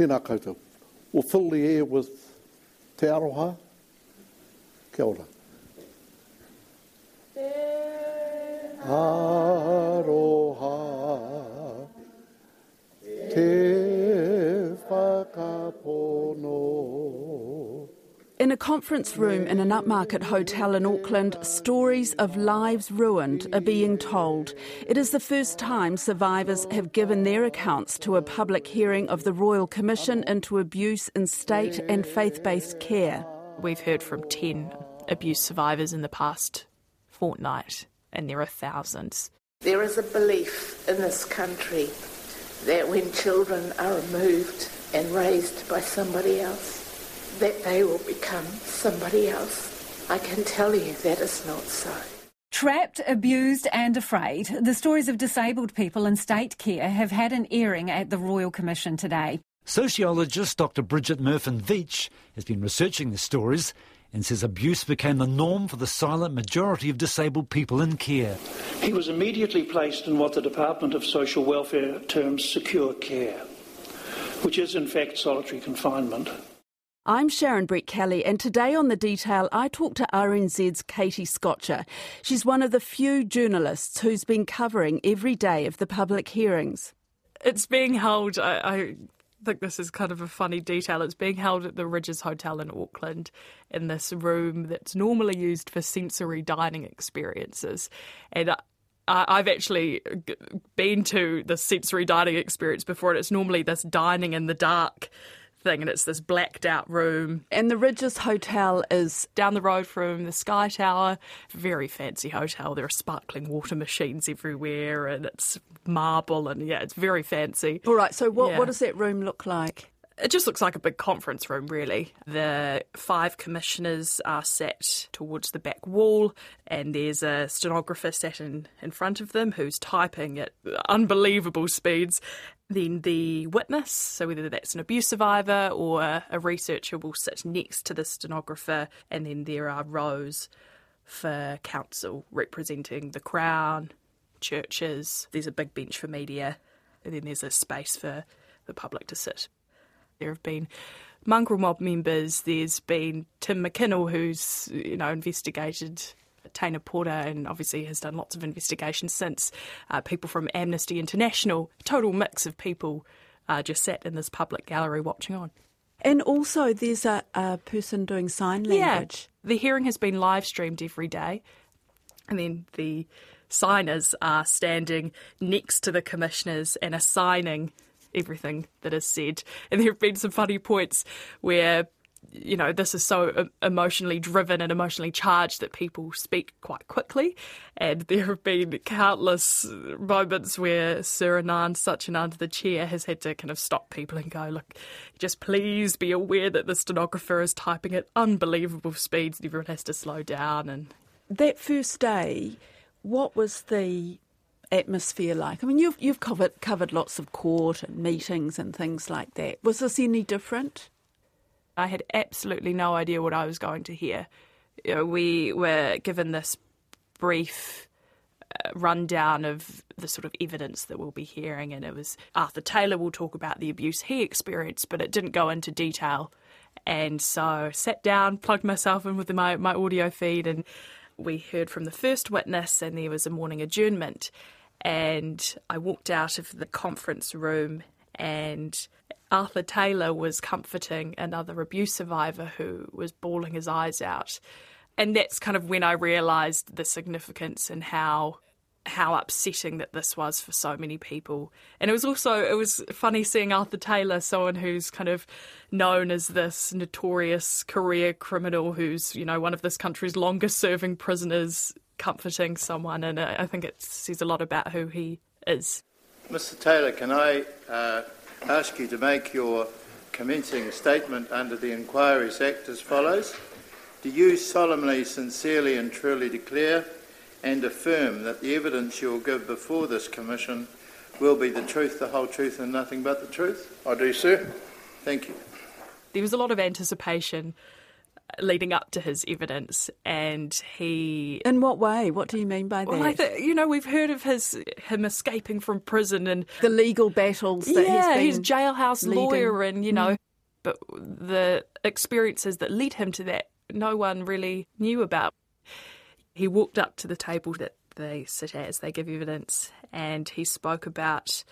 Tēnā koutou. We'll fill the air with Te Aroha. Kia ora. Aroha Te whakapono In a conference room in an upmarket hotel in Auckland, stories of lives ruined are being told. It is the first time survivors have given their accounts to a public hearing of the Royal Commission into Abuse in State and Faith Based Care. We've heard from 10 abuse survivors in the past fortnight, and there are thousands. There is a belief in this country that when children are removed and raised by somebody else, that they will become somebody else. I can tell you that is not so. Trapped, abused, and afraid, the stories of disabled people in state care have had an airing at the Royal Commission today. Sociologist Dr. Brigit Mirfin-Veitch has been researching the stories and says abuse became the norm for the silent majority of disabled people in care. He was immediately placed in what the Department of Social Welfare terms secure care, which is in fact solitary confinement. I'm Sharon Brettkelly, and today on The Detail, I talk to RNZ's Katie Scotcher. She's one of the few journalists who's been covering every day of the public hearings. It's being held, I, I think this is kind of a funny detail. It's being held at the Rydges Hotel in Auckland in this room that's normally used for sensory dining experiences. And I've actually been to the sensory dining experience before, and it's normally this dining in the dark thing, and it's this blacked out room. And the Rydges Hotel is down the road from the Sky Tower. Very fancy hotel. There are sparkling water machines everywhere, and it's marble, and yeah, it's very fancy. All right. So what Yeah. what does that room look like? It just looks like a big conference room, really. The five commissioners are sat towards the back wall, and there's a stenographer sat in, in front of them who's typing at unbelievable speeds. Then the witness, so whether that's an abuse survivor or a researcher, will sit next to the stenographer, and then there are rows for counsel representing the Crown, churches. There's a big bench for media, and then there's a space for the public to sit. There have been mongrel mob members. There's been Tim McKinnell, who's you know investigated Teina Pora and obviously has done lots of investigations since. Uh, people from Amnesty International, total mix of people uh, just sat in this public gallery watching on. And also, there's a, a person doing sign language. Yeah, the hearing has been live streamed every day, and then the signers are standing next to the commissioners and are signing everything that is said. And there have been some funny points where. You know, this is so emotionally driven and emotionally charged that people speak quite quickly. And there have been countless moments where Sir Anand Satyanand, the chair, has had to kind of stop people and go, look, just please be aware that the stenographer is typing at unbelievable speeds and everyone has to slow down. And That first day, what was the atmosphere like? I mean, you've you've covered covered lots of court and meetings and things like that. Was this any different? I had absolutely no idea what I was going to hear. You know, we were given this brief uh, rundown of the sort of evidence that we'll be hearing, and it was Arthur Taylor will talk about the abuse he experienced, but it didn't go into detail. And so sat down, plugged myself in with my, my audio feed, and we heard from the first witness, and there was a morning adjournment. And I walked out of the conference room, and Arthur Taylor was comforting another abuse survivor who was bawling his eyes out. And that's kind of when I realised the significance and how how upsetting that this was for so many people. And it was also it was funny seeing Arthur Taylor, someone who's kind of known as this notorious career criminal who's, you know, one of this country's longest serving prisoners comforting someone and I I think it says a lot about who he is. Mr Taylor, can I uh, ask you to make your commencing statement under the Inquiries Act as follows? Do you solemnly, sincerely and truly declare and affirm that the evidence you will give before this Commission will be the truth, the whole truth and nothing but the truth? I do, sir. Thank you. there was a lot of anticipation leading up to his evidence, and he. In what way? What do you mean by that? Well, I th- you know, we've heard of his him escaping from prison and the legal battles that yeah, he's jailhouse leading. lawyer, and you know, mm. but the experiences that led him to that, no one really knew about. He walked up to the table that they sit at as they give evidence, and he spoke about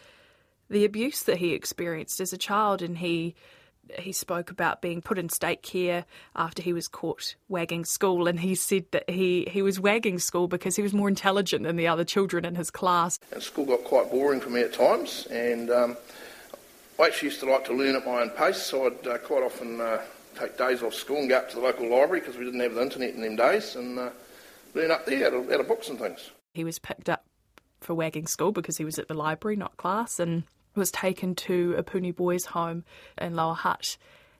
the abuse that he experienced as a child, and he he spoke about being put in state care after he was caught wagging school, and he said that he, he was wagging school because he was more intelligent than the other children in his class. And school got quite boring for me at times, and um, I actually used to like to learn at my own pace, so I'd uh, quite often uh, take days off school and go up to the local library because we didn't have the internet in them days, and uh, learn up there out of, out of books and things. He was picked up for wagging school because he was at the library, not class, and was taken to Epuni boys' home in Lower Hutt,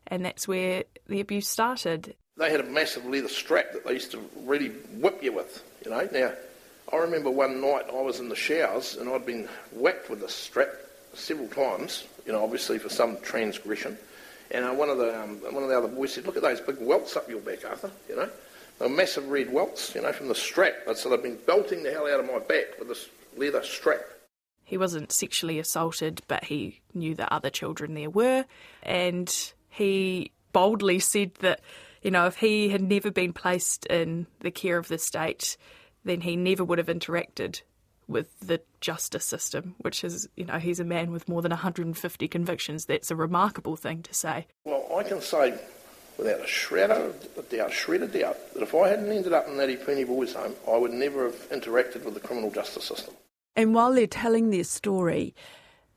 and that's where the abuse started. They had a massive leather strap that they used to really whip you with, you know. Now, I remember one night I was in the showers and I'd been whacked with this strap several times, you know, obviously for some transgression. And uh, one of the um, one of the other boys said, "Look at those big welts up your back, Arthur." You know, they're massive red welts, you know, from the strap. So they've been belting the hell out of my back with this leather strap. He wasn't sexually assaulted, but he knew that other children there were, and he boldly said that, you know, if he had never been placed in the care of the state, then he never would have interacted with the justice system, which is, you know, he's a man with more than 150 convictions. That's a remarkable thing to say. Well, I can say without a shred of doubt, shred of doubt, that if I hadn't ended up in that Epuni boys' home, I would never have interacted with the criminal justice system. And while they're telling their story,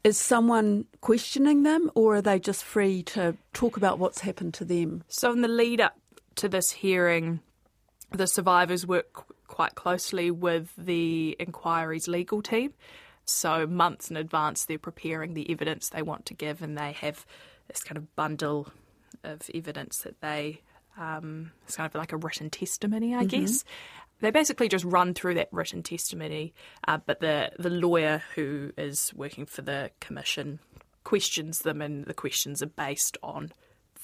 is someone questioning them or are they just free to talk about what's happened to them? So, in the lead up to this hearing, the survivors work quite closely with the inquiry's legal team. So, months in advance, they're preparing the evidence they want to give, and they have this kind of bundle of evidence that they. Um, it's kind of like a written testimony, I mm-hmm. guess. They basically just run through that written testimony, uh, but the the lawyer who is working for the commission questions them, and the questions are based on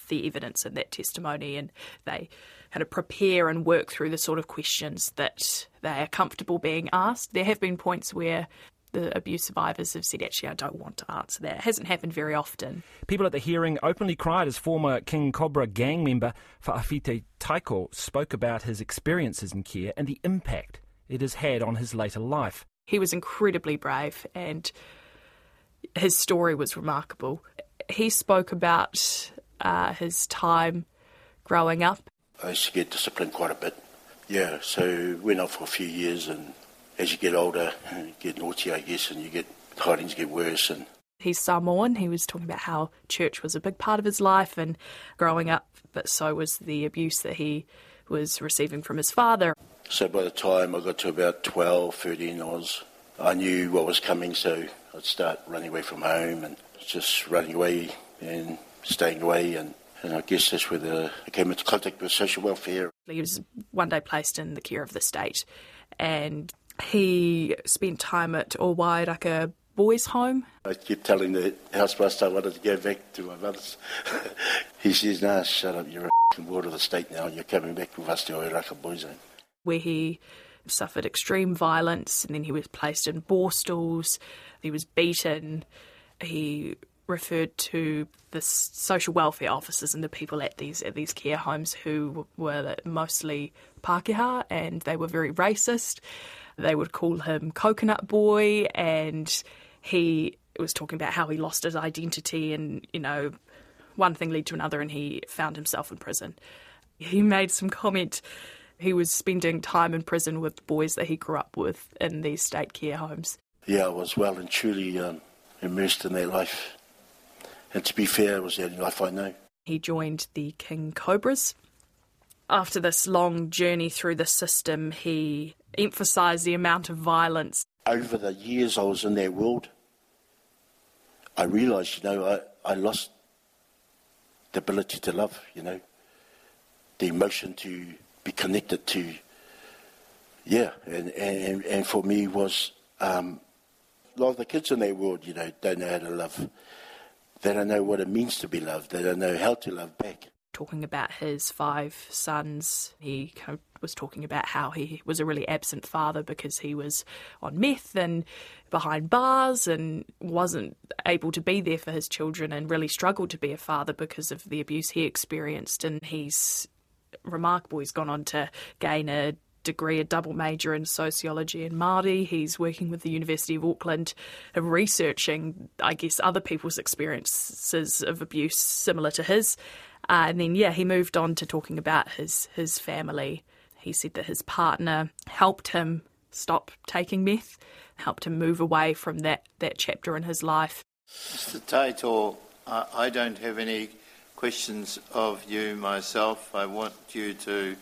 the evidence in that testimony, and they kind of prepare and work through the sort of questions that they are comfortable being asked. There have been points where the abuse survivors have said, actually, I don't want to answer that. It hasn't happened very often. People at the hearing openly cried as former King Cobra gang member Fa'afete Taito spoke about his experiences in care and the impact it has had on his later life. He was incredibly brave and his story was remarkable. He spoke about uh, his time growing up. I used to get disciplined quite a bit. Yeah, so went off for a few years and as you get older, you get naughty, I guess, and you get tidings get worse. And he's Samoan. He was talking about how church was a big part of his life and growing up, but so was the abuse that he was receiving from his father. So by the time I got to about 12, 13, I was I knew what was coming, so I'd start running away from home and just running away and staying away and and I guess that's where the, I came into contact with social welfare. He was one day placed in the care of the state and he spent time at Owairaka boys' home. I keep telling the housemaster I wanted to go back to my mother's. he says, nah, shut up, you're a ward of the state now and you're coming back with us to Owairaka boys' home. Where he suffered extreme violence and then he was placed in Borstals, he was beaten, he referred to the social welfare officers and the people at these at these care homes who were mostly Pākehā and they were very racist. They would call him Coconut Boy, and he was talking about how he lost his identity, and you know, one thing led to another, and he found himself in prison. He made some comment. He was spending time in prison with boys that he grew up with in these state care homes. Yeah, I was well and truly um, immersed in their life. And to be fair, it was the only life I know. He joined the King Cobras. After this long journey through the system, he emphasise the amount of violence. Over the years I was in their world, I realised, you know, I, I lost the ability to love, you know, the emotion to be connected to, yeah, and, and, and for me was, um, a lot of the kids in their world, you know, don't know how to love. They don't know what it means to be loved. They don't know how to love back. Talking about his five sons. He kind of was talking about how he was a really absent father because he was on meth and behind bars and wasn't able to be there for his children and really struggled to be a father because of the abuse he experienced. And he's remarkable. He's gone on to gain a degree, a double major in sociology and Māori. He's working with the University of Auckland, researching, I guess, other people's experiences of abuse similar to his. Uh, and then, yeah, he moved on to talking about his his family. He said that his partner helped him stop taking meth, helped him move away from that, that chapter in his life. Mr. Taito, I, I don't have any questions of you myself. I want you to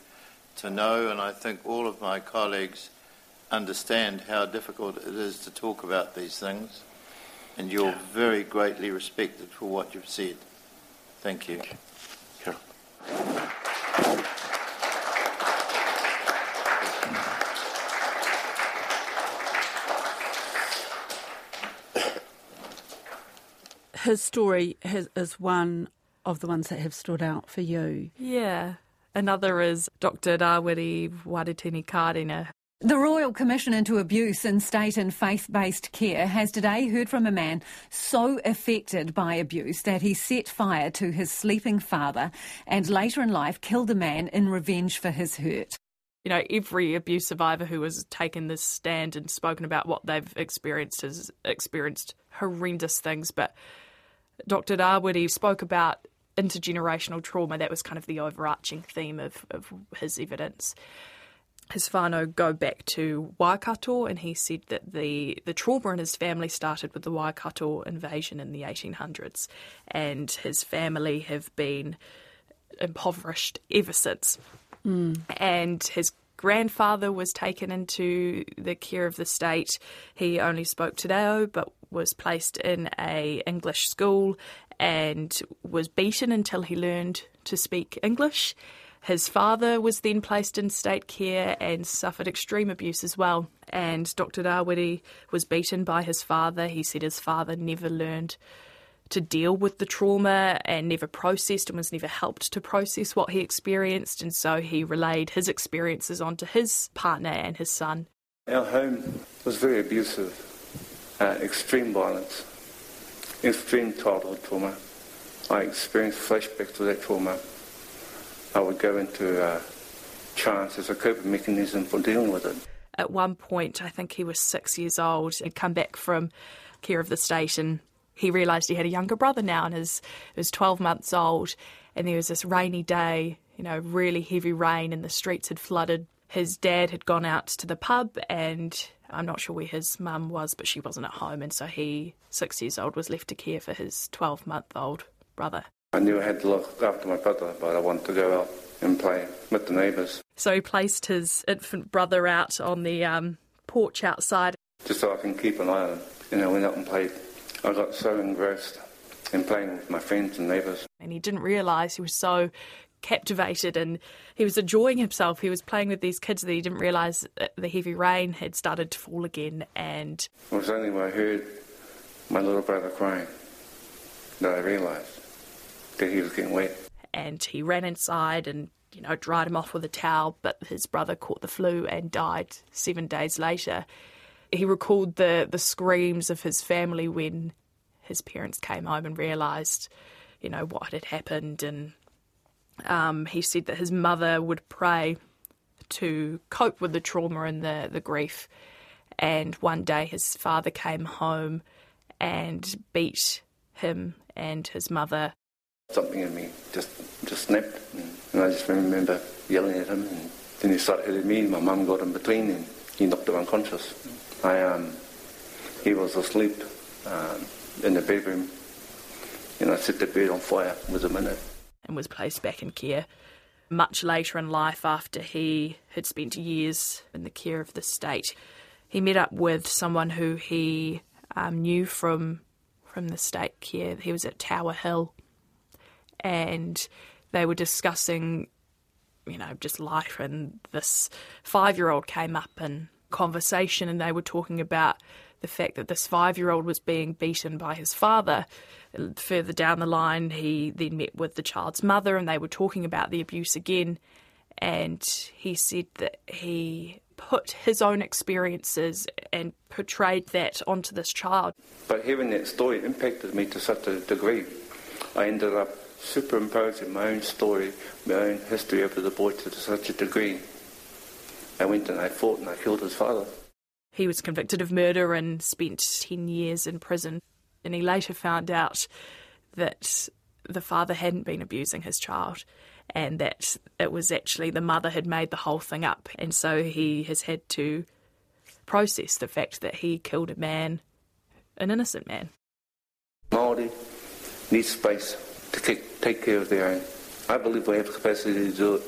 to know, and I think all of my colleagues understand how difficult it is to talk about these things, and you're very greatly respected for what you've said. Thank you. Carol. His story is one of the ones that have stood out for you. Yeah. Another is Dr. Rawiri Waretini-Karena. The Royal Commission into Abuse in State and Faith Based Care has today heard from a man so affected by abuse that he set fire to his sleeping father and later in life killed a man in revenge for his hurt. You know, every abuse survivor who has taken this stand and spoken about what they've experienced has experienced horrendous things. But Dr. Rawiri spoke about intergenerational trauma. That was kind of the overarching theme of, of his evidence. His whānau go back to Waikato, and he said that the, the trauma in his family started with the Waikato invasion in the 1800s, and his family have been impoverished ever since. Mm. And his grandfather was taken into the care of the state. He only spoke Te Reo, but was placed in a English school and was beaten until he learned to speak English. His father was then placed in state care and suffered extreme abuse as well. And Dr. Rawiri was beaten by his father. He said his father never learned to deal with the trauma and never processed and was never helped to process what he experienced. And so he relayed his experiences onto his partner and his son. Our home was very abusive, uh, extreme violence extreme childhood trauma. I experienced flashbacks to that trauma. I would go into uh, a trance as a coping mechanism for dealing with it. At one point, I think he was six years old, and come back from care of the state, and he realised he had a younger brother now, and his was 12 months old. And there was this rainy day, you know, really heavy rain, and the streets had flooded. His dad had gone out to the pub, and I'm not sure where his mum was, but she wasn't at home, and so he, six years old, was left to care for his 12 month old brother. I knew I had to look after my brother, but I wanted to go out and play with the neighbours. So he placed his infant brother out on the um, porch outside. Just so I can keep an eye on him. And I went out and played. I got so engrossed in playing with my friends and neighbours. And he didn't realise he was so captivated and he was enjoying himself. He was playing with these kids that he didn't realise the heavy rain had started to fall again. And it was only when I heard my little brother crying that I realised that he was getting wet. And he ran inside and you know dried him off with a towel, but his brother caught the flu and died seven days later. He recalled the the screams of his family when his parents came home and realised, you know, what had happened and um, he said that his mother would pray to cope with the trauma and the, the grief. And one day his father came home and beat him and his mother. Something in me just just snapped, and I just remember yelling at him. And then he started hitting me. My mum got in between, and he knocked him unconscious. I um, he was asleep um, in the bedroom, and I set the bed on fire within a minute and was placed back in care. Much later in life, after he had spent years in the care of the state, he met up with someone who he um, knew from from the state care. He was at Tower Hill, and they were discussing, you know, just life. And this five-year-old came up in conversation, and they were talking about the fact that this five-year-old was being beaten by his father Further down the line, he then met with the child's mother and they were talking about the abuse again. And he said that he put his own experiences and portrayed that onto this child. But hearing that story impacted me to such a degree. I ended up superimposing my own story, my own history over the boy to such a degree. I went and I fought and I killed his father. He was convicted of murder and spent 10 years in prison. And he later found out that the father hadn't been abusing his child and that it was actually the mother had made the whole thing up. And so he has had to process the fact that he killed a man, an innocent man. Māori need space to take care of their own. I believe we have the capacity to do it.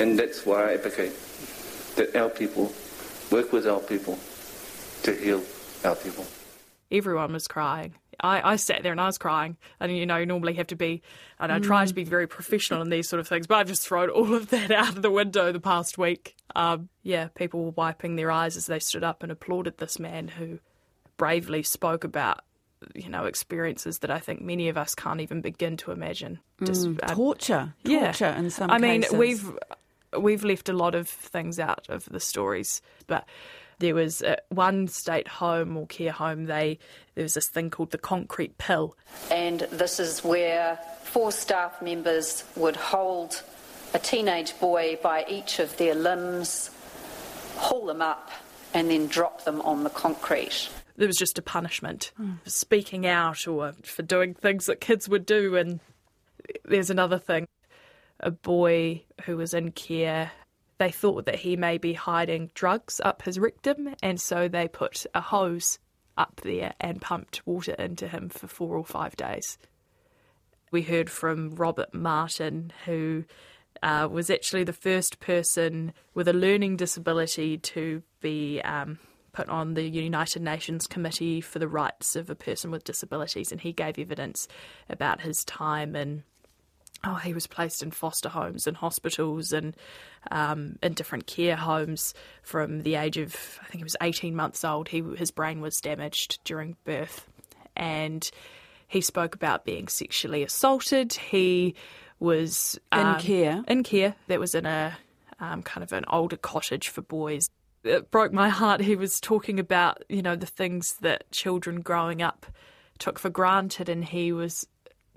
And that's why I advocate that our people work with our people to heal our people. Everyone was crying. I, I sat there and I was crying. And, you know, you normally have to be, and I try to be very professional in these sort of things, but I've just thrown all of that out of the window the past week. Um, yeah, people were wiping their eyes as they stood up and applauded this man who bravely spoke about you know experiences that I think many of us can't even begin to imagine. Just mm, uh, torture, torture yeah. in some. I cases. mean, we've we've left a lot of things out of the stories, but there was uh, one state home or care home. They there was this thing called the concrete pill, and this is where four staff members would hold a teenage boy by each of their limbs, haul them up, and then drop them on the concrete there was just a punishment mm. for speaking out or for doing things that kids would do. And there's another thing a boy who was in care, they thought that he may be hiding drugs up his rectum, and so they put a hose up there and pumped water into him for four or five days. We heard from Robert Martin, who uh, was actually the first person with a learning disability to be um, put on the United Nations Committee for the Rights of a Person with Disabilities, and he gave evidence about his time and oh, he was placed in foster homes and hospitals and um, in different care homes from the age of I think he was 18 months old. He his brain was damaged during birth, and he spoke about being sexually assaulted. He was um, in care. In care. That was in a um, kind of an older cottage for boys it broke my heart. He was talking about, you know, the things that children growing up took for granted, and he was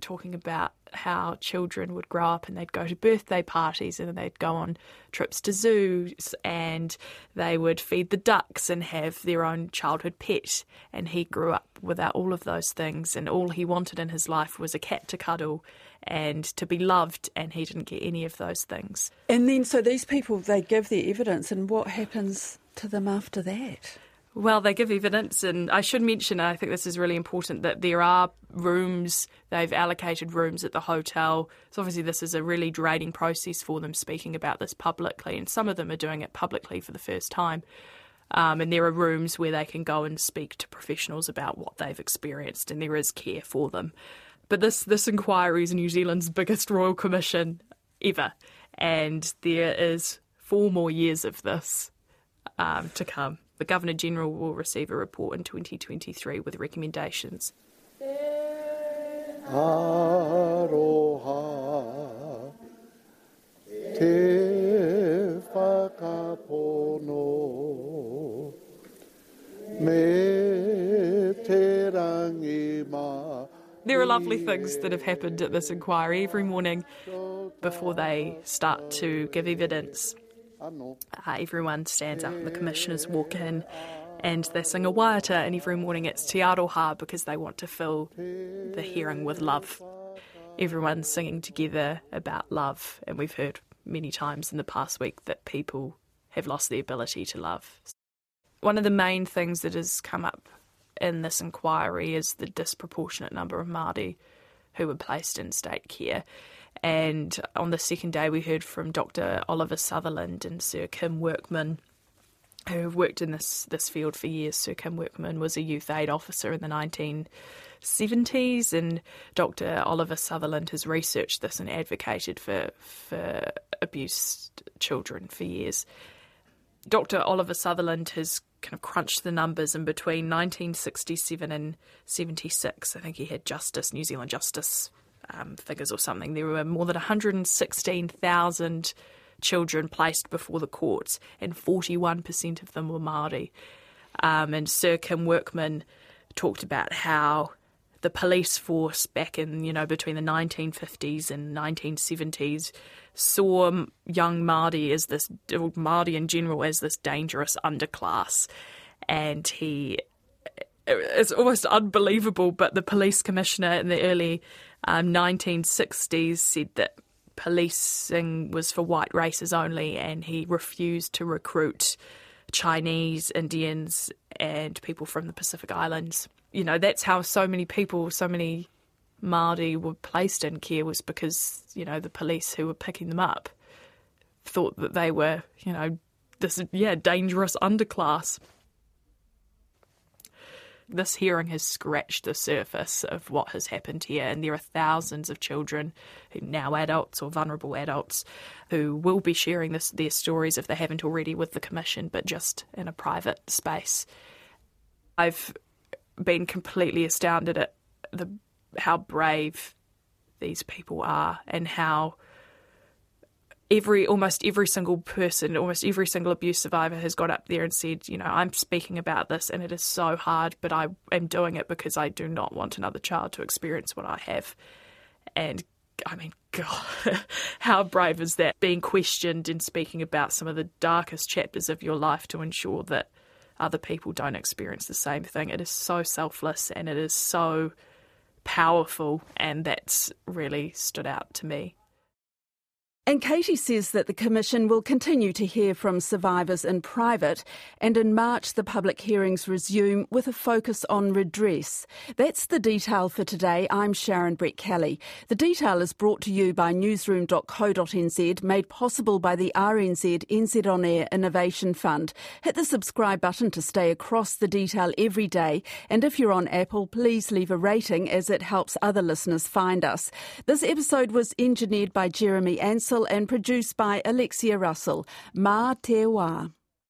talking about how children would grow up and they'd go to birthday parties and they'd go on trips to zoos and they would feed the ducks and have their own childhood pet. And he grew up without all of those things, and all he wanted in his life was a cat to cuddle and to be loved, and he didn't get any of those things. And then, so these people, they give their evidence, and what happens to them after that? Well, they give evidence, and I should mention, I think this is really important, that there are rooms, they've allocated rooms at the hotel. So, obviously, this is a really draining process for them speaking about this publicly, and some of them are doing it publicly for the first time. Um, and there are rooms where they can go and speak to professionals about what they've experienced, and there is care for them. But this this inquiry is New Zealand's biggest royal commission ever, and there is four more years of this um, to come. The Governor General will receive a report in 2023 with recommendations. Aroha te whakapono me there are lovely things that have happened at this inquiry every morning before they start to give evidence. Uh, everyone stands up and the commissioners walk in and they sing a waiata and every morning it's Te Aroha because they want to fill the hearing with love. Everyone's singing together about love and we've heard many times in the past week that people have lost the ability to love. One of the main things that has come up in this inquiry is the disproportionate number of Māori who were placed in state care. And on the second day, we heard from Dr. Oliver Sutherland and Sir Kim Workman, who have worked in this, this field for years. Sir Kim Workman was a youth aid officer in the 1970s, and Dr. Oliver Sutherland has researched this and advocated for, for abused children for years. Dr. Oliver Sutherland has kind of crunched the numbers in between 1967 and 76. I think he had Justice, New Zealand Justice um, figures or something. There were more than 116,000 children placed before the courts, and 41% of them were Māori. Um, and Sir Kim Workman talked about how the police force back in, you know, between the 1950s and 1970s saw young Māori as this, Māori in general, as this dangerous underclass. And he, it's almost unbelievable, but the police commissioner in the early um, 1960s said that policing was for white races only, and he refused to recruit Chinese, Indians, and people from the Pacific Islands. You know, that's how so many people, so many Māori were placed in care was because, you know, the police who were picking them up thought that they were, you know, this, yeah, dangerous underclass this hearing has scratched the surface of what has happened here, and there are thousands of children, who now adults or vulnerable adults, who will be sharing this, their stories if they haven't already with the Commission, but just in a private space. I've been completely astounded at the how brave these people are and how every almost every single person, almost every single abuse survivor has got up there and said, you know, I'm speaking about this and it is so hard, but I am doing it because I do not want another child to experience what I have. And I mean, God, how brave is that? Being questioned and speaking about some of the darkest chapters of your life to ensure that other people don't experience the same thing. It is so selfless and it is so powerful, and that's really stood out to me. And Katie says that the Commission will continue to hear from survivors in private, and in March the public hearings resume with a focus on redress. That's the detail for today. I'm Sharon Brettkelly. The detail is brought to you by newsroom.co.nz, made possible by the RNZ NZ On Air Innovation Fund. Hit the subscribe button to stay across the detail every day, and if you're on Apple, please leave a rating as it helps other listeners find us. This episode was engineered by Jeremy Ansell and produced by Alexia Russell. Ma Te Wā.